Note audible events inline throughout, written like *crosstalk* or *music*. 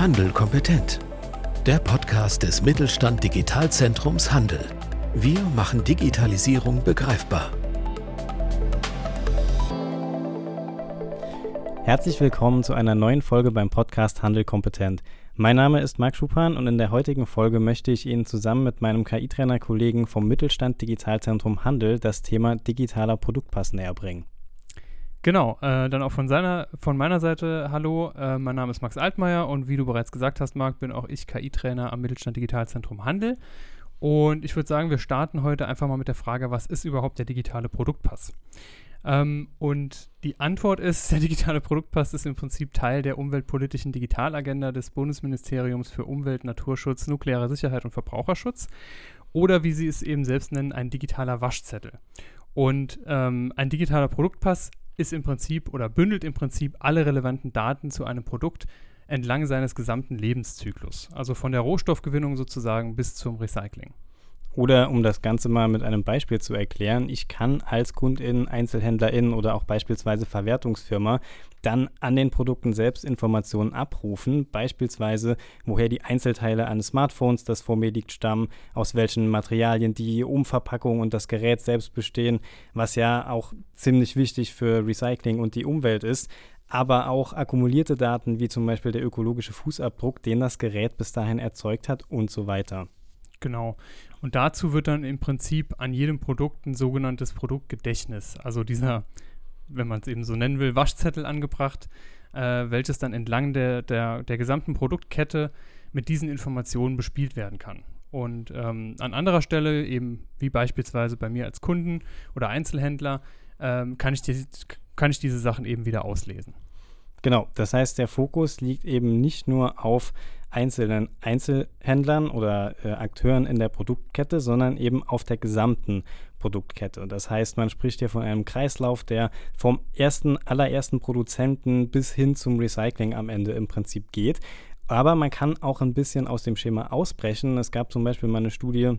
Handel kompetent. Der Podcast des Mittelstand Digitalzentrums Handel. Wir machen Digitalisierung begreifbar. Herzlich willkommen zu einer neuen Folge beim Podcast Handel kompetent. Mein Name ist Marc Schupan und in der heutigen Folge möchte ich Ihnen zusammen mit meinem KI-Trainer-Kollegen vom Mittelstand Digitalzentrum Handel das Thema digitaler Produktpass näher bringen. Genau, äh, dann auch von, seiner, von meiner Seite hallo, äh, mein Name ist Max Altmaier und wie du bereits gesagt hast, Marc, bin auch ich KI-Trainer am Mittelstand Digitalzentrum Handel. Und ich würde sagen, wir starten heute einfach mal mit der Frage, was ist überhaupt der digitale Produktpass? Ähm, und die Antwort ist, *laughs* der digitale Produktpass ist im Prinzip Teil der umweltpolitischen Digitalagenda des Bundesministeriums für Umwelt, Naturschutz, nukleare Sicherheit und Verbraucherschutz. Oder wie sie es eben selbst nennen, ein digitaler Waschzettel. Und ähm, ein digitaler Produktpass ist im Prinzip oder bündelt im Prinzip alle relevanten Daten zu einem Produkt entlang seines gesamten Lebenszyklus. Also von der Rohstoffgewinnung sozusagen bis zum Recycling. Oder um das Ganze mal mit einem Beispiel zu erklären, ich kann als Kundin, Einzelhändlerin oder auch beispielsweise Verwertungsfirma dann an den Produkten selbst Informationen abrufen, beispielsweise woher die Einzelteile eines Smartphones, das vor mir liegt, stammen, aus welchen Materialien die Umverpackung und das Gerät selbst bestehen, was ja auch ziemlich wichtig für Recycling und die Umwelt ist aber auch akkumulierte Daten wie zum Beispiel der ökologische Fußabdruck, den das Gerät bis dahin erzeugt hat und so weiter. Genau. Und dazu wird dann im Prinzip an jedem Produkt ein sogenanntes Produktgedächtnis, also dieser, wenn man es eben so nennen will, Waschzettel angebracht, äh, welches dann entlang der, der, der gesamten Produktkette mit diesen Informationen bespielt werden kann. Und ähm, an anderer Stelle, eben wie beispielsweise bei mir als Kunden oder Einzelhändler, ähm, kann, ich die, kann ich diese Sachen eben wieder auslesen. Genau, das heißt, der Fokus liegt eben nicht nur auf einzelnen Einzelhändlern oder äh, Akteuren in der Produktkette, sondern eben auf der gesamten Produktkette. Das heißt, man spricht hier von einem Kreislauf, der vom ersten, allerersten Produzenten bis hin zum Recycling am Ende im Prinzip geht. Aber man kann auch ein bisschen aus dem Schema ausbrechen. Es gab zum Beispiel mal eine Studie,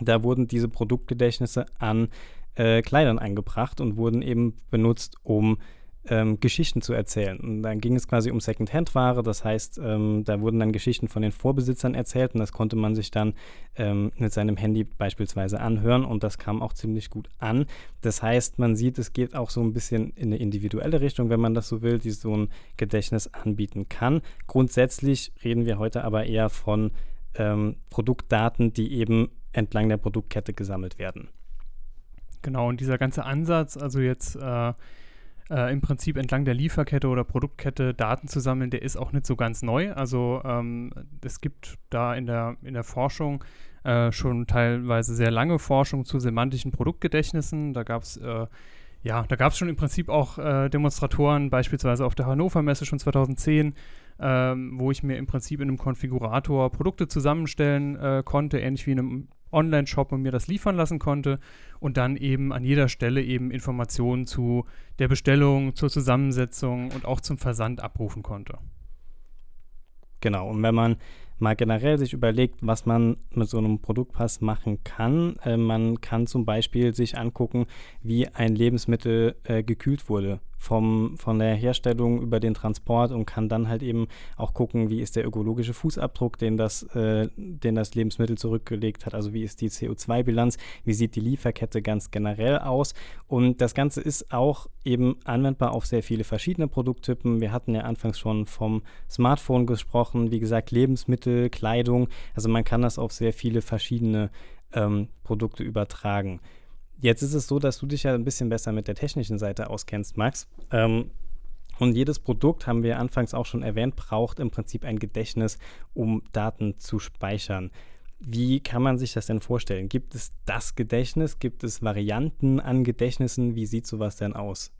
da wurden diese Produktgedächtnisse an äh, Kleidern angebracht und wurden eben benutzt, um ähm, Geschichten zu erzählen. Und dann ging es quasi um Second-Hand-Ware, das heißt, ähm, da wurden dann Geschichten von den Vorbesitzern erzählt und das konnte man sich dann ähm, mit seinem Handy beispielsweise anhören und das kam auch ziemlich gut an. Das heißt, man sieht, es geht auch so ein bisschen in eine individuelle Richtung, wenn man das so will, die so ein Gedächtnis anbieten kann. Grundsätzlich reden wir heute aber eher von ähm, Produktdaten, die eben entlang der Produktkette gesammelt werden. Genau, und dieser ganze Ansatz, also jetzt äh, äh, im Prinzip entlang der Lieferkette oder Produktkette Daten zu sammeln, der ist auch nicht so ganz neu. Also ähm, es gibt da in der, in der Forschung äh, schon teilweise sehr lange Forschung zu semantischen Produktgedächtnissen. Da gab es äh, ja, da gab es schon im Prinzip auch äh, Demonstratoren, beispielsweise auf der Hannover Messe schon 2010, ähm, wo ich mir im Prinzip in einem Konfigurator Produkte zusammenstellen äh, konnte, ähnlich wie in einem Online-Shop und mir das liefern lassen konnte und dann eben an jeder Stelle eben Informationen zu der Bestellung, zur Zusammensetzung und auch zum Versand abrufen konnte. Genau, und wenn man mal generell sich überlegt, was man mit so einem Produktpass machen kann. Äh, man kann zum Beispiel sich angucken, wie ein Lebensmittel äh, gekühlt wurde vom, von der Herstellung über den Transport und kann dann halt eben auch gucken, wie ist der ökologische Fußabdruck, den das, äh, den das Lebensmittel zurückgelegt hat, also wie ist die CO2-Bilanz, wie sieht die Lieferkette ganz generell aus und das Ganze ist auch eben anwendbar auf sehr viele verschiedene Produkttypen. Wir hatten ja anfangs schon vom Smartphone gesprochen, wie gesagt Lebensmittel Kleidung. Also man kann das auf sehr viele verschiedene ähm, Produkte übertragen. Jetzt ist es so, dass du dich ja ein bisschen besser mit der technischen Seite auskennst, Max. Ähm, und jedes Produkt, haben wir anfangs auch schon erwähnt, braucht im Prinzip ein Gedächtnis, um Daten zu speichern. Wie kann man sich das denn vorstellen? Gibt es das Gedächtnis? Gibt es Varianten an Gedächtnissen? Wie sieht sowas denn aus?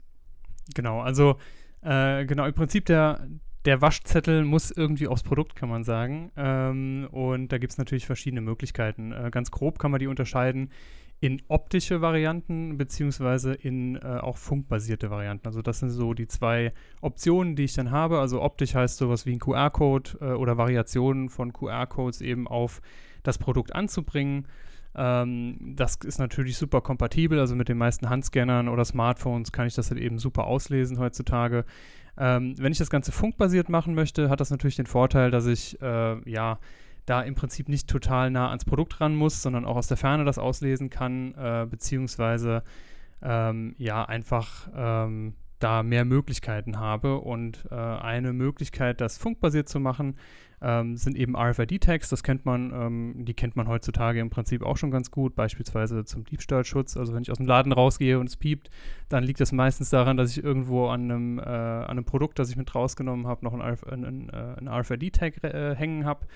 Genau, also äh, genau, im Prinzip der, der Waschzettel muss irgendwie aufs Produkt, kann man sagen. Ähm, und da gibt es natürlich verschiedene Möglichkeiten. Äh, ganz grob kann man die unterscheiden in optische Varianten beziehungsweise in äh, auch funkbasierte Varianten. Also das sind so die zwei Optionen, die ich dann habe. Also optisch heißt sowas wie ein QR-Code äh, oder Variationen von QR-Codes eben auf das Produkt anzubringen. Ähm, das ist natürlich super kompatibel, also mit den meisten Handscannern oder Smartphones kann ich das halt eben super auslesen heutzutage. Ähm, wenn ich das Ganze funkbasiert machen möchte, hat das natürlich den Vorteil, dass ich äh, ja da im Prinzip nicht total nah ans Produkt ran muss, sondern auch aus der Ferne das auslesen kann, äh, beziehungsweise ähm, ja einfach ähm, da mehr Möglichkeiten habe. Und äh, eine Möglichkeit, das funkbasiert zu machen, ähm, sind eben RFID-Tags. Das kennt man, ähm, die kennt man heutzutage im Prinzip auch schon ganz gut, beispielsweise zum Diebstahlschutz. Also wenn ich aus dem Laden rausgehe und es piept, dann liegt das meistens daran, dass ich irgendwo an einem, äh, an einem Produkt, das ich mit rausgenommen habe, noch ein, RF, ein, ein, äh, RFID-Tag äh, hängen habe.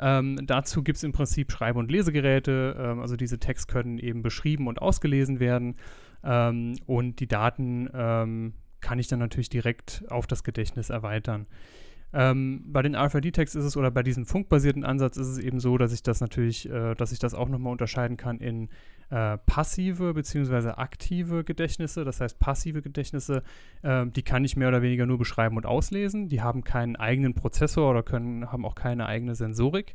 Ähm, dazu gibt es im Prinzip Schreib- und Lesegeräte. Ähm, also diese Tags können eben beschrieben und ausgelesen werden. Ähm, und die Daten ähm, kann ich dann natürlich direkt auf das Gedächtnis erweitern. Ähm, bei den RFID-Tags ist es oder bei diesem funkbasierten Ansatz ist es eben so, dass ich das natürlich, äh, dass ich das auch nochmal unterscheiden kann in äh, passive bzw. aktive Gedächtnisse. Das heißt, passive Gedächtnisse, äh, die kann ich mehr oder weniger nur beschreiben und auslesen. Die haben keinen eigenen Prozessor oder können, haben auch keine eigene Sensorik.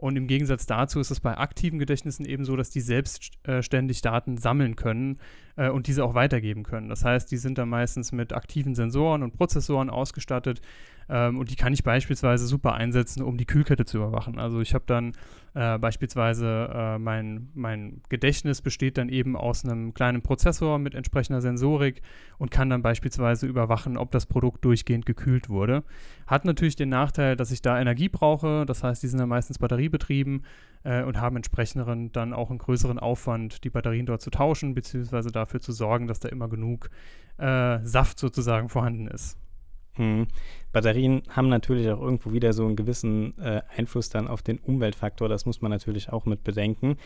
Und im Gegensatz dazu ist es bei aktiven Gedächtnissen eben so, dass die selbstständig äh, Daten sammeln können äh, und diese auch weitergeben können. Das heißt, die sind dann meistens mit aktiven Sensoren und Prozessoren ausgestattet, ähm, und die kann ich beispielsweise super einsetzen, um die Kühlkette zu überwachen. Also ich habe dann äh, beispielsweise äh, mein, mein Gedächtnis besteht dann eben aus einem kleinen Prozessor mit entsprechender Sensorik und kann dann beispielsweise überwachen, ob das Produkt durchgehend gekühlt wurde. Hat natürlich den Nachteil, dass ich da Energie brauche. Das heißt, die sind dann meistens batteriebetrieben äh, und haben entsprechend dann auch einen größeren Aufwand, die Batterien dort zu tauschen, beziehungsweise dafür zu sorgen, dass da immer genug äh, Saft sozusagen vorhanden ist. Hm. Batterien haben natürlich auch irgendwo wieder so einen gewissen äh, Einfluss dann auf den Umweltfaktor. Das muss man natürlich auch mit bedenken.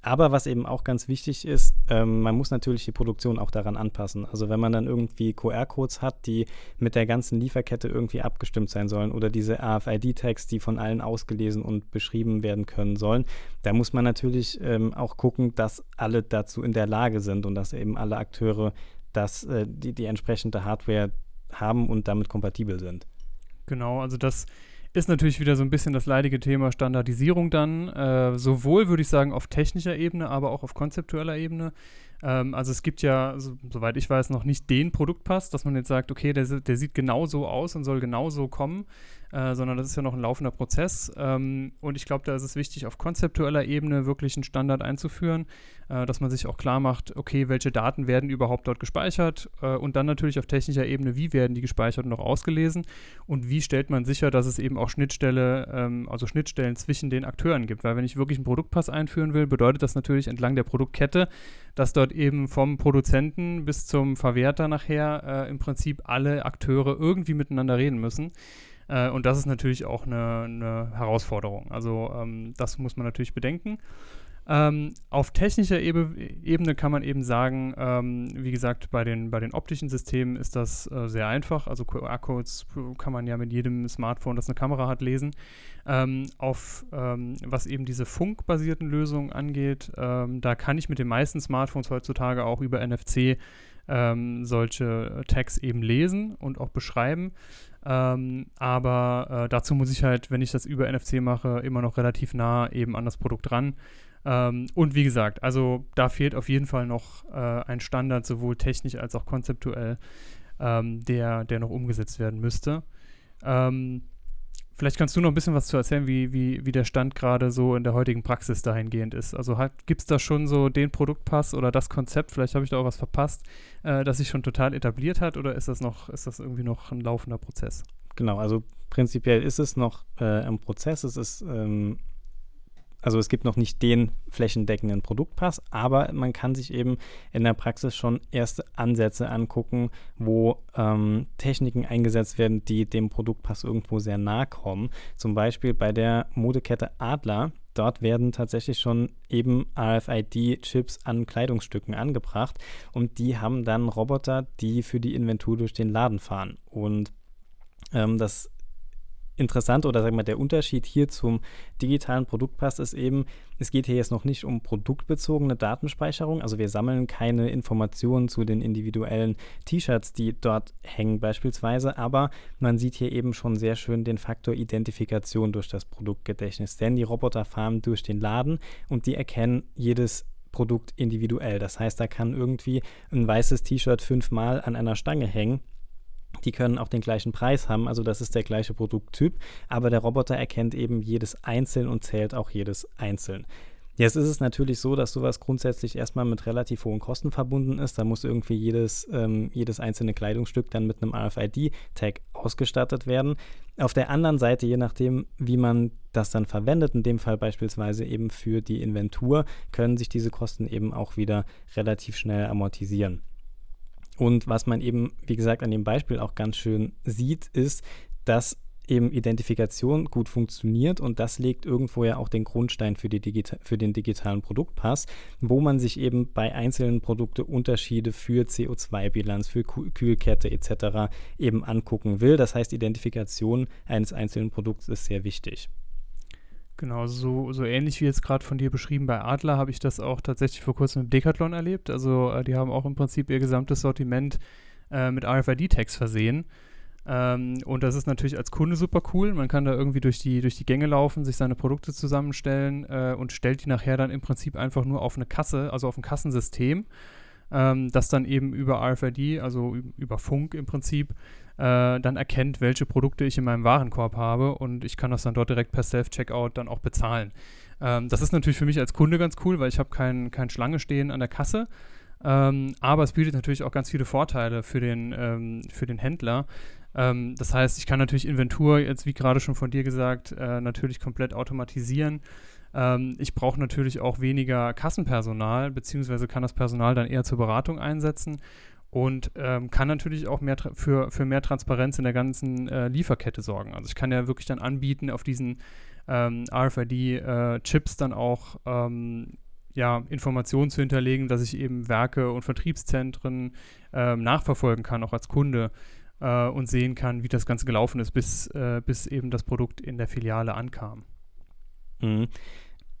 Aber was eben auch ganz wichtig ist, ähm, man muss natürlich die Produktion auch daran anpassen. Also wenn man dann irgendwie QR-Codes hat, die mit der ganzen Lieferkette irgendwie abgestimmt sein sollen oder diese AFID-Tags, die von allen ausgelesen und beschrieben werden können sollen, da muss man natürlich ähm, auch gucken, dass alle dazu in der Lage sind und dass eben alle Akteure das, äh, die, die entsprechende Hardware haben und damit kompatibel sind. Genau, also das ist natürlich wieder so ein bisschen das leidige Thema Standardisierung dann, äh, sowohl würde ich sagen auf technischer Ebene, aber auch auf konzeptueller Ebene. Ähm, also es gibt ja, so, soweit ich weiß, noch nicht den Produktpass, dass man jetzt sagt, okay, der, der sieht genau so aus und soll genau so kommen, äh, sondern das ist ja noch ein laufender Prozess. Ähm, und ich glaube, da ist es wichtig, auf konzeptueller Ebene wirklich einen Standard einzuführen, äh, dass man sich auch klar macht, okay, welche Daten werden überhaupt dort gespeichert äh, und dann natürlich auf technischer Ebene, wie werden die gespeichert und auch ausgelesen und wie stellt man sicher, dass es eben auch Schnittstelle, ähm, also Schnittstellen zwischen den Akteuren gibt. Weil wenn ich wirklich einen Produktpass einführen will, bedeutet das natürlich entlang der Produktkette, dass dort eben vom Produzenten bis zum Verwerter nachher äh, im Prinzip alle Akteure irgendwie miteinander reden müssen. Äh, und das ist natürlich auch eine, eine Herausforderung. Also ähm, das muss man natürlich bedenken. Ähm, auf technischer Ebe Ebene kann man eben sagen, ähm, wie gesagt, bei den, bei den optischen Systemen ist das äh, sehr einfach. Also QR-Codes kann man ja mit jedem Smartphone, das eine Kamera hat, lesen. Ähm, auf ähm, was eben diese funkbasierten Lösungen angeht, ähm, da kann ich mit den meisten Smartphones heutzutage auch über NFC ähm, solche Tags eben lesen und auch beschreiben. Ähm, aber äh, dazu muss ich halt, wenn ich das über NFC mache, immer noch relativ nah eben an das Produkt ran. Ähm, und wie gesagt, also da fehlt auf jeden Fall noch äh, ein Standard, sowohl technisch als auch konzeptuell, ähm, der, der noch umgesetzt werden müsste. Ähm, Vielleicht kannst du noch ein bisschen was zu erzählen, wie, wie, wie der Stand gerade so in der heutigen Praxis dahingehend ist. Also gibt es da schon so den Produktpass oder das Konzept, vielleicht habe ich da auch was verpasst, äh, das sich schon total etabliert hat oder ist das noch, ist das irgendwie noch ein laufender Prozess? Genau, also prinzipiell ist es noch äh, im Prozess. Es ist ähm, also es gibt noch nicht den flächendeckenden Produktpass, aber man kann sich eben in der Praxis schon erste Ansätze angucken, wo ähm, Techniken eingesetzt werden, die dem Produktpass irgendwo sehr nahe kommen. Zum Beispiel bei der Modekette Adler. Dort werden tatsächlich schon eben RFID-Chips an Kleidungsstücken angebracht und die haben dann Roboter, die für die Inventur durch den Laden fahren. Und ähm, das interessant oder sagen wir der Unterschied hier zum digitalen Produktpass ist eben, es geht hier jetzt noch nicht um produktbezogene Datenspeicherung. Also wir sammeln keine Informationen zu den individuellen T-Shirts, die dort hängen beispielsweise, aber man sieht hier eben schon sehr schön den Faktor Identifikation durch das Produktgedächtnis. Denn die Roboter fahren durch den Laden und die erkennen jedes Produkt individuell. Das heißt, da kann irgendwie ein weißes T-Shirt fünfmal an einer Stange hängen die können auch den gleichen Preis haben, also das ist der gleiche Produkttyp, aber der Roboter erkennt eben jedes einzeln und zählt auch jedes einzeln. Jetzt ist es natürlich so, dass sowas grundsätzlich erstmal mit relativ hohen Kosten verbunden ist. Da muss irgendwie jedes, ähm, jedes einzelne Kleidungsstück dann mit einem RFID-Tag ausgestattet werden. Auf der anderen Seite, je nachdem, wie man das dann verwendet, in dem Fall beispielsweise eben für die Inventur, können sich diese Kosten eben auch wieder relativ schnell amortisieren. Und was man eben, wie gesagt, an dem Beispiel auch ganz schön sieht, ist, dass eben Identifikation gut funktioniert und das legt irgendwo ja auch den Grundstein für, für den digitalen Produktpass, wo man sich eben bei einzelnen Produkten Unterschiede für CO2-Bilanz, für Kühlkette etc. eben angucken will. Das heißt, Identifikation eines einzelnen Produkts ist sehr wichtig. Genau, so, so ähnlich wie jetzt gerade von dir beschrieben bei Adler habe ich das auch tatsächlich vor kurzem mit Decathlon erlebt. Also äh, die haben auch im Prinzip ihr gesamtes Sortiment äh, mit RFID-Tags versehen. Ähm, und das ist natürlich als Kunde super cool. Man kann da irgendwie durch die, durch die Gänge laufen, sich seine Produkte zusammenstellen äh, und stellt die nachher dann im Prinzip einfach nur auf eine Kasse, also auf ein Kassensystem, ähm, das dann eben über RFID, also über Funk im Prinzip, äh, dann erkennt, welche Produkte ich in meinem Warenkorb habe und ich kann das dann dort direkt per Self-Checkout dann auch bezahlen. Ähm, das ist natürlich für mich als Kunde ganz cool, weil ich habe kein, kein Schlange stehen an der Kasse. Ähm, aber es bietet natürlich auch ganz viele Vorteile für den, ähm, für den Händler. Ähm, das heißt, ich kann natürlich Inventur, jetzt wie gerade schon von dir gesagt, äh, natürlich komplett automatisieren. Ähm, ich brauche natürlich auch weniger Kassenpersonal, beziehungsweise kann das Personal dann eher zur Beratung einsetzen und ähm, kann natürlich auch mehr für, für mehr Transparenz in der ganzen äh, Lieferkette sorgen. Also ich kann ja wirklich dann anbieten, auf diesen ähm, RFID-Chips äh, dann auch ähm, ja, Informationen zu hinterlegen, dass ich eben Werke und Vertriebszentren ähm, nachverfolgen kann, auch als Kunde äh, und sehen kann, wie das Ganze gelaufen ist, bis, äh, bis eben das Produkt in der Filiale ankam. Mhm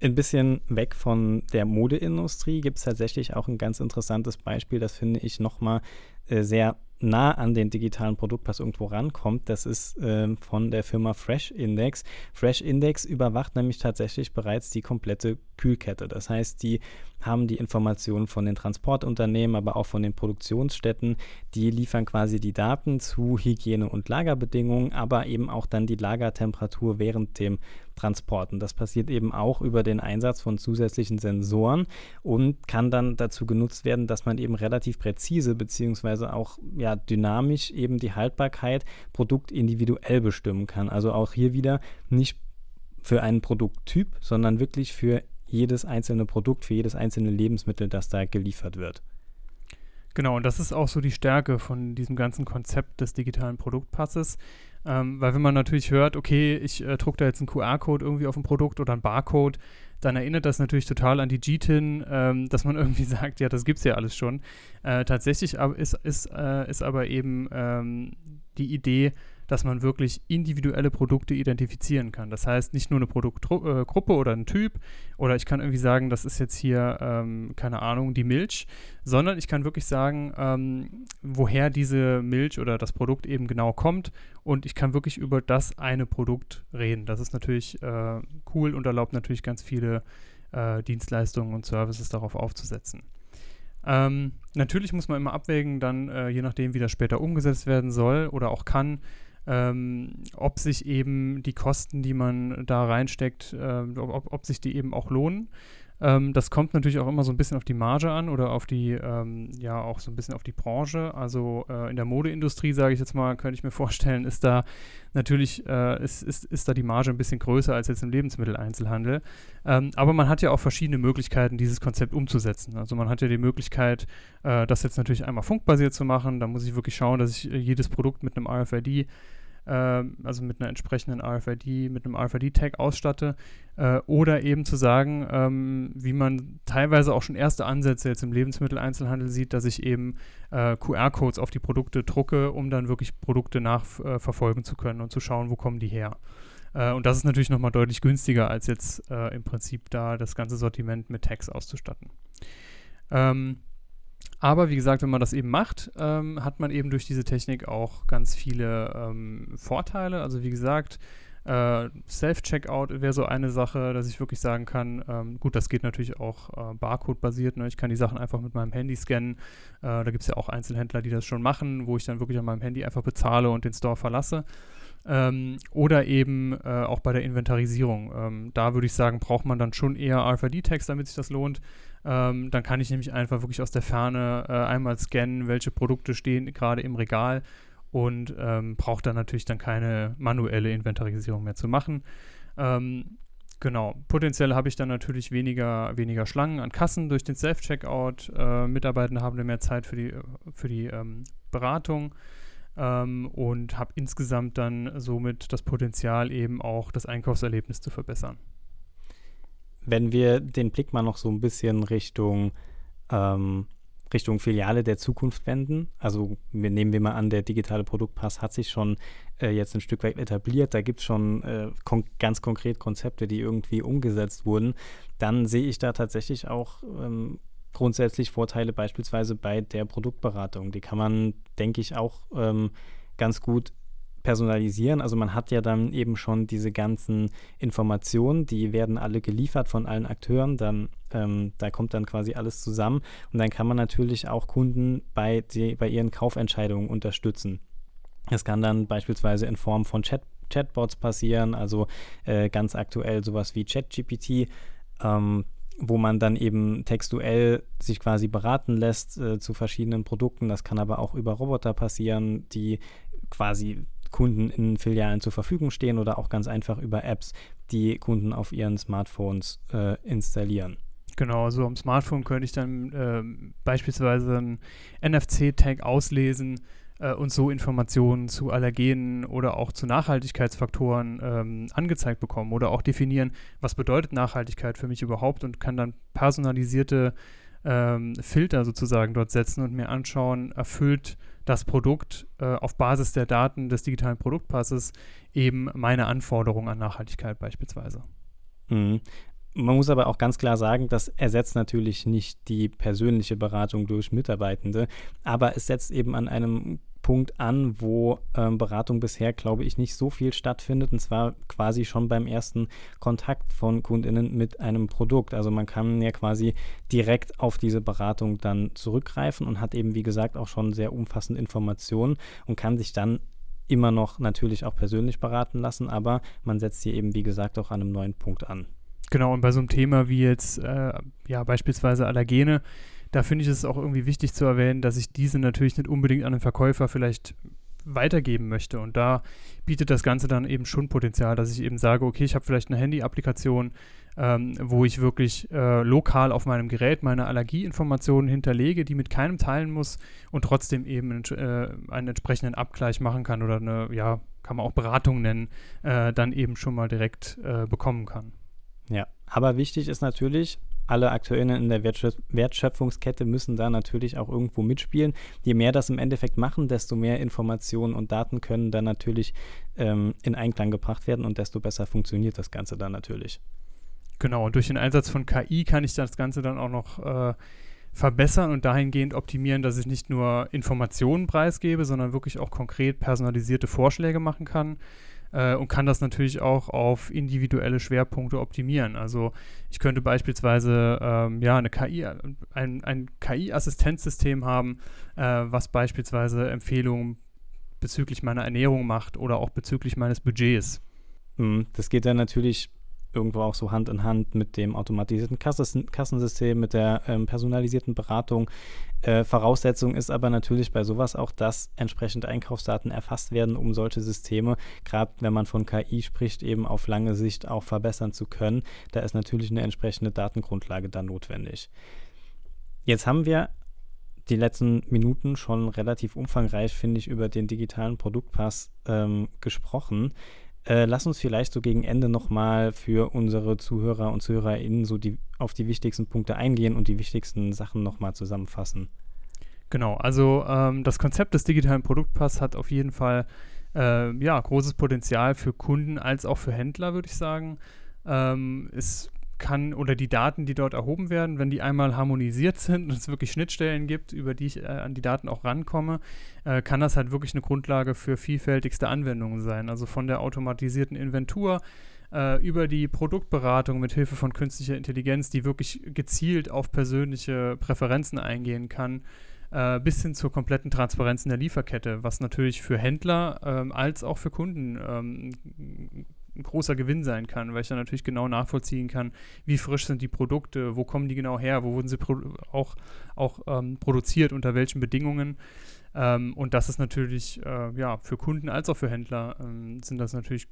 ein bisschen weg von der Modeindustrie gibt es tatsächlich auch ein ganz interessantes Beispiel, das finde ich nochmal äh, sehr nah an den digitalen Produktpass irgendwo rankommt. Das ist äh, von der Firma Fresh Index. Fresh Index überwacht nämlich tatsächlich bereits die komplette Kühlkette. Das heißt, die haben die Informationen von den Transportunternehmen, aber auch von den Produktionsstätten. Die liefern quasi die Daten zu Hygiene- und Lagerbedingungen, aber eben auch dann die Lagertemperatur während dem Transporten. Das passiert eben auch über den Einsatz von zusätzlichen Sensoren und kann dann dazu genutzt werden, dass man eben relativ präzise beziehungsweise auch ja, dynamisch eben die Haltbarkeit produktindividuell bestimmen kann. Also auch hier wieder nicht für einen Produkttyp, sondern wirklich für jedes einzelne Produkt, für jedes einzelne Lebensmittel, das da geliefert wird. Genau, und das ist auch so die Stärke von diesem ganzen Konzept des digitalen Produktpasses. Ähm, weil wenn man natürlich hört, okay, ich äh, drucke da jetzt einen QR-Code irgendwie auf ein Produkt oder einen Barcode, dann erinnert das natürlich total an die GTIN, ähm, dass man *laughs* irgendwie sagt, ja, das gibt es ja alles schon. Äh, tatsächlich ist, ist, äh, ist aber eben ähm, die Idee, dass man wirklich individuelle Produkte identifizieren kann. Das heißt, nicht nur eine Produktgruppe äh, oder ein Typ oder ich kann irgendwie sagen, das ist jetzt hier, ähm, keine Ahnung, die Milch, sondern ich kann wirklich sagen, ähm, woher diese Milch oder das Produkt eben genau kommt und ich kann wirklich über das eine Produkt reden. Das ist natürlich äh, cool und erlaubt natürlich ganz viele äh, Dienstleistungen und Services darauf aufzusetzen. Ähm, natürlich muss man immer abwägen, dann äh, je nachdem, wie das später umgesetzt werden soll oder auch kann, ähm, ob sich eben die Kosten, die man da reinsteckt, äh, ob, ob, sich die eben auch lohnen. Ähm, das kommt natürlich auch immer so ein bisschen auf die Marge an oder auf die, ähm, ja, auch so ein bisschen auf die Branche. Also äh, in der Modeindustrie, sage ich jetzt mal, könnte ich mir *laughs* vorstellen, ist da natürlich, äh, ist, ist, ist da die Marge ein bisschen größer als jetzt im Lebensmitteleinzelhandel. Ähm, aber man hat ja auch verschiedene Möglichkeiten, dieses Konzept umzusetzen. Also man hat ja die Möglichkeit, äh, das jetzt natürlich einmal funkbasiert zu machen. Da muss ich wirklich schauen, dass ich äh, jedes Produkt mit einem RFID also mit einer entsprechenden RFID, mit einem RFID-Tag ausstatte. Äh, oder eben zu sagen, ähm, wie man teilweise auch schon erste Ansätze jetzt im Lebensmitteleinzelhandel sieht, dass ich eben äh, QR-Codes auf die Produkte drucke, um dann wirklich Produkte nachverfolgen zu können und zu schauen, wo kommen die her. Äh, und das ist natürlich nochmal deutlich günstiger, als jetzt äh, im Prinzip da das ganze Sortiment mit Tags auszustatten. Ähm, aber wie gesagt, wenn man das eben macht, ähm, hat man eben durch diese Technik auch ganz viele ähm, Vorteile. Also wie gesagt, äh, Self-Checkout wäre so eine Sache, dass ich wirklich sagen kann, ähm, gut, das geht natürlich auch äh, Barcode-basiert. Ne? Ich kann die Sachen einfach mit meinem Handy scannen. Äh, da gibt es ja auch Einzelhändler, die das schon machen, wo ich dann wirklich an meinem Handy einfach bezahle und den Store verlasse. Ähm, oder eben äh, auch bei der Inventarisierung. Ähm, da würde ich sagen, braucht man dann schon eher RFID-Tags, damit sich das lohnt. Ähm, dann kann ich nämlich einfach wirklich aus der Ferne äh, einmal scannen, welche Produkte stehen gerade im Regal und ähm, braucht dann natürlich dann keine manuelle Inventarisierung mehr zu machen. Ähm, genau, potenziell habe ich dann natürlich weniger, weniger Schlangen an Kassen durch den Self-Checkout. Äh, Mitarbeiter haben dann mehr Zeit für die, für die ähm, Beratung ähm, und habe insgesamt dann somit das Potenzial, eben auch das Einkaufserlebnis zu verbessern. Wenn wir den Blick mal noch so ein bisschen Richtung, ähm, Richtung Filiale der Zukunft wenden, also wir nehmen wir mal an, der digitale Produktpass hat sich schon äh, jetzt ein Stück weit etabliert, da gibt es schon äh, kon ganz konkret Konzepte, die irgendwie umgesetzt wurden, dann sehe ich da tatsächlich auch ähm, grundsätzlich Vorteile beispielsweise bei der Produktberatung. Die kann man, denke ich, auch ähm, ganz gut personalisieren. Also man hat ja dann eben schon diese ganzen Informationen, die werden alle geliefert von allen Akteuren. Dann ähm, da kommt dann quasi alles zusammen und dann kann man natürlich auch Kunden bei, die, bei ihren Kaufentscheidungen unterstützen. Das kann dann beispielsweise in Form von Chat, Chatbots passieren, also äh, ganz aktuell sowas wie ChatGPT. Ähm, wo man dann eben textuell sich quasi beraten lässt äh, zu verschiedenen Produkten. Das kann aber auch über Roboter passieren, die quasi Kunden in Filialen zur Verfügung stehen oder auch ganz einfach über Apps, die Kunden auf ihren Smartphones äh, installieren. Genau, also am Smartphone könnte ich dann äh, beispielsweise einen NFC-Tag auslesen, äh, und so Informationen zu Allergenen oder auch zu Nachhaltigkeitsfaktoren ähm, angezeigt bekommen oder auch definieren, was bedeutet Nachhaltigkeit für mich überhaupt und kann dann personalisierte ähm, Filter sozusagen dort setzen und mir anschauen, erfüllt das Produkt äh, auf Basis der Daten des digitalen Produktpasses eben meine Anforderungen an Nachhaltigkeit beispielsweise. Mhm. Man muss aber auch ganz klar sagen, das ersetzt natürlich nicht die persönliche Beratung durch Mitarbeitende, aber es setzt eben an einem Punkt an, wo ähm, Beratung bisher, glaube ich, nicht so viel stattfindet. Und zwar quasi schon beim ersten Kontakt von KundInnen mit einem Produkt. Also man kann ja quasi direkt auf diese Beratung dann zurückgreifen und hat eben, wie gesagt, auch schon sehr umfassende Informationen und kann sich dann immer noch natürlich auch persönlich beraten lassen, aber man setzt hier eben, wie gesagt, auch an einem neuen Punkt an. Genau, und bei so einem Thema wie jetzt äh, ja beispielsweise Allergene, da finde ich es auch irgendwie wichtig zu erwähnen, dass ich diese natürlich nicht unbedingt an den Verkäufer vielleicht weitergeben möchte. Und da bietet das Ganze dann eben schon Potenzial, dass ich eben sage, okay, ich habe vielleicht eine Handy-Applikation, ähm, wo ich wirklich äh, lokal auf meinem Gerät meine Allergieinformationen hinterlege, die mit keinem teilen muss und trotzdem eben äh, einen entsprechenden Abgleich machen kann oder eine, ja, kann man auch Beratung nennen, äh, dann eben schon mal direkt äh, bekommen kann. Ja, aber wichtig ist natürlich, alle Akteurinnen in der Wertschöpfungskette müssen da natürlich auch irgendwo mitspielen. Je mehr das im Endeffekt machen, desto mehr Informationen und Daten können dann natürlich ähm, in Einklang gebracht werden und desto besser funktioniert das Ganze dann natürlich. Genau, und durch den Einsatz von KI kann ich das Ganze dann auch noch äh, verbessern und dahingehend optimieren, dass ich nicht nur Informationen preisgebe, sondern wirklich auch konkret personalisierte Vorschläge machen kann äh, und kann das natürlich auch auf individuelle Schwerpunkte optimieren. Also ich könnte beispielsweise ähm, ja, eine KI, ein, ein KI-Assistenzsystem haben, äh, was beispielsweise Empfehlungen bezüglich meiner Ernährung macht oder auch bezüglich meines Budgets. Hm, das geht dann natürlich irgendwo auch so Hand in Hand mit dem automatisierten Kassensystem, mit der ähm, personalisierten Beratung. Äh, Voraussetzung ist aber natürlich bei sowas auch, dass entsprechend Einkaufsdaten erfasst werden, um solche Systeme, gerade wenn man von KI spricht, eben auf lange Sicht auch verbessern zu können. Da ist natürlich eine entsprechende Datengrundlage dann notwendig. Jetzt haben wir die letzten Minuten schon relativ umfangreich, finde ich, über den digitalen Produktpass ähm, gesprochen. Äh, lass uns vielleicht so gegen Ende nochmal für unsere Zuhörer und ZuhörerInnen so die, auf die wichtigsten Punkte eingehen und die wichtigsten Sachen nochmal zusammenfassen. Genau, also ähm, das Konzept des digitalen Produktpass hat auf jeden Fall äh, ja, großes Potenzial für Kunden als auch für Händler, würde ich sagen. Ähm, es kann oder die Daten, die dort erhoben werden, wenn die einmal harmonisiert *laughs* sind und es wirklich Schnittstellen gibt, über die ich äh, an die Daten auch rankomme, äh, kann das halt wirklich eine Grundlage für vielfältigste Anwendungen sein. Also von der automatisierten Inventur äh, über die Produktberatung mit Hilfe von künstlicher Intelligenz, die wirklich gezielt auf persönliche Präferenzen eingehen kann, äh, bis hin zur kompletten Transparenz in der Lieferkette, was natürlich für Händler ähm, als auch für Kunden ähm, ein großer Gewinn sein kann, weil ich dann natürlich genau nachvollziehen kann, wie frisch sind die Produkte, wo kommen die genau her, wo wurden sie auch, auch ähm, produziert, unter welchen Bedingungen. Ähm, und das ist natürlich äh, ja, für Kunden als auch für Händler ähm, sind das natürlich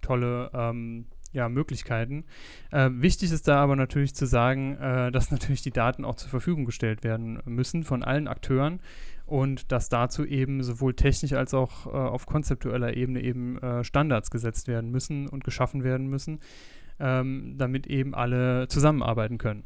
tolle ähm, ja, Möglichkeiten. Äh, wichtig ist da aber natürlich zu sagen, äh, dass natürlich die Daten auch zur Verfügung gestellt werden müssen von allen Akteuren und dass dazu eben sowohl technisch als auch äh, auf konzeptueller Ebene eben äh, Standards gesetzt werden müssen und geschaffen werden müssen, ähm, damit eben alle zusammenarbeiten können.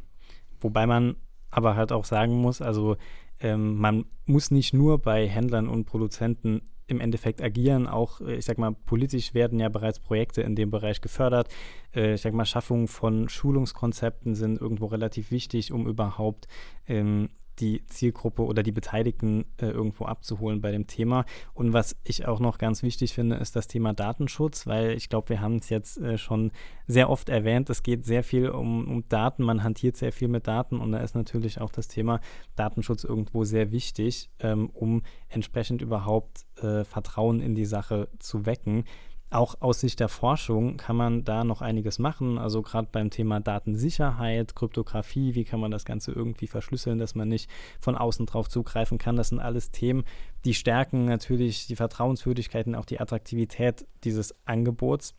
Wobei man aber halt auch sagen muss, also ähm, man muss nicht nur bei Händlern und Produzenten im Endeffekt agieren. Auch, äh, ich sag mal, politisch werden ja bereits Projekte in dem Bereich gefördert. Äh, ich sag mal, Schaffung von Schulungskonzepten sind irgendwo relativ wichtig, um überhaupt ähm, die Zielgruppe oder die Beteiligten äh, irgendwo abzuholen bei dem Thema. Und was ich auch noch ganz wichtig finde, ist das Thema Datenschutz, weil ich glaube, wir haben es jetzt äh, schon sehr oft erwähnt. Es geht sehr viel um, um, Daten, man hantiert sehr viel mit Daten und da ist natürlich auch das Thema Datenschutz irgendwo sehr wichtig, ähm, um entsprechend überhaupt äh, Vertrauen in die Sache zu wecken. Auch aus Sicht der Forschung kann man da noch einiges machen. Also gerade beim Thema Datensicherheit, Kryptographie, wie kann man das Ganze irgendwie verschlüsseln, dass man nicht von außen drauf zugreifen kann. Das sind alles Themen, die stärken natürlich die Vertrauenswürdigkeit und auch die Attraktivität dieses Angebots.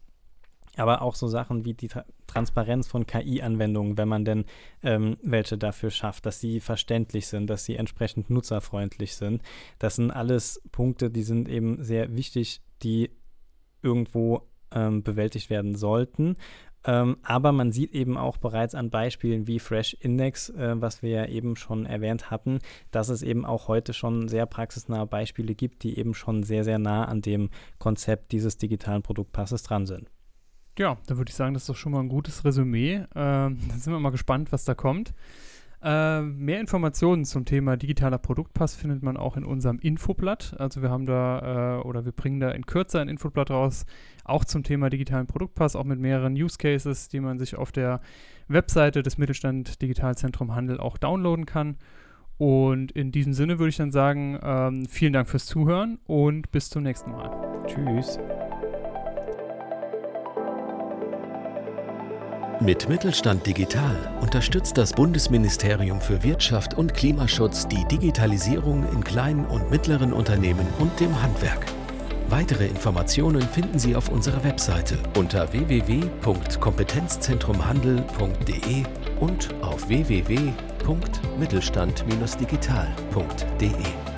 Aber auch so Sachen wie die Tra Transparenz von KI-Anwendungen, wenn man denn ähm, welche dafür schafft, dass sie verständlich sind, dass sie entsprechend nutzerfreundlich sind. Das sind alles Punkte, die sind eben sehr wichtig, die irgendwo ähm, bewältigt werden sollten. Ähm, aber man sieht eben auch bereits an Beispielen wie Fresh Index, äh, was wir ja eben schon erwähnt hatten, dass es eben auch heute schon sehr praxisnahe Beispiele gibt, die eben schon sehr, sehr nah an dem Konzept dieses digitalen Produktpasses dran sind. Ja, da würde ich sagen, das ist doch schon mal ein gutes Resümee. Ähm, *laughs* dann sind wir mal gespannt, was da kommt. Äh, mehr Informationen zum Thema digitaler Produktpass findet man auch in unserem Infoblatt. Also wir haben da äh, oder wir bringen da in Kürze ein Infoblatt raus, auch zum Thema digitalen Produktpass, auch mit mehreren Use Cases, die man sich auf der Webseite des Mittelstand Digitalzentrum Handel auch downloaden kann. Und in diesem Sinne würde ich dann sagen, ähm, vielen Dank fürs Zuhören und bis zum nächsten Mal. Tschüss. Mit Mittelstand Digital unterstützt das Bundesministerium für Wirtschaft und Klimaschutz die Digitalisierung in kleinen und mittleren Unternehmen und dem Handwerk. Weitere Informationen finden Sie auf unserer Webseite unter www.kompetenzzentrumhandel.de und auf www.mittelstand-digital.de.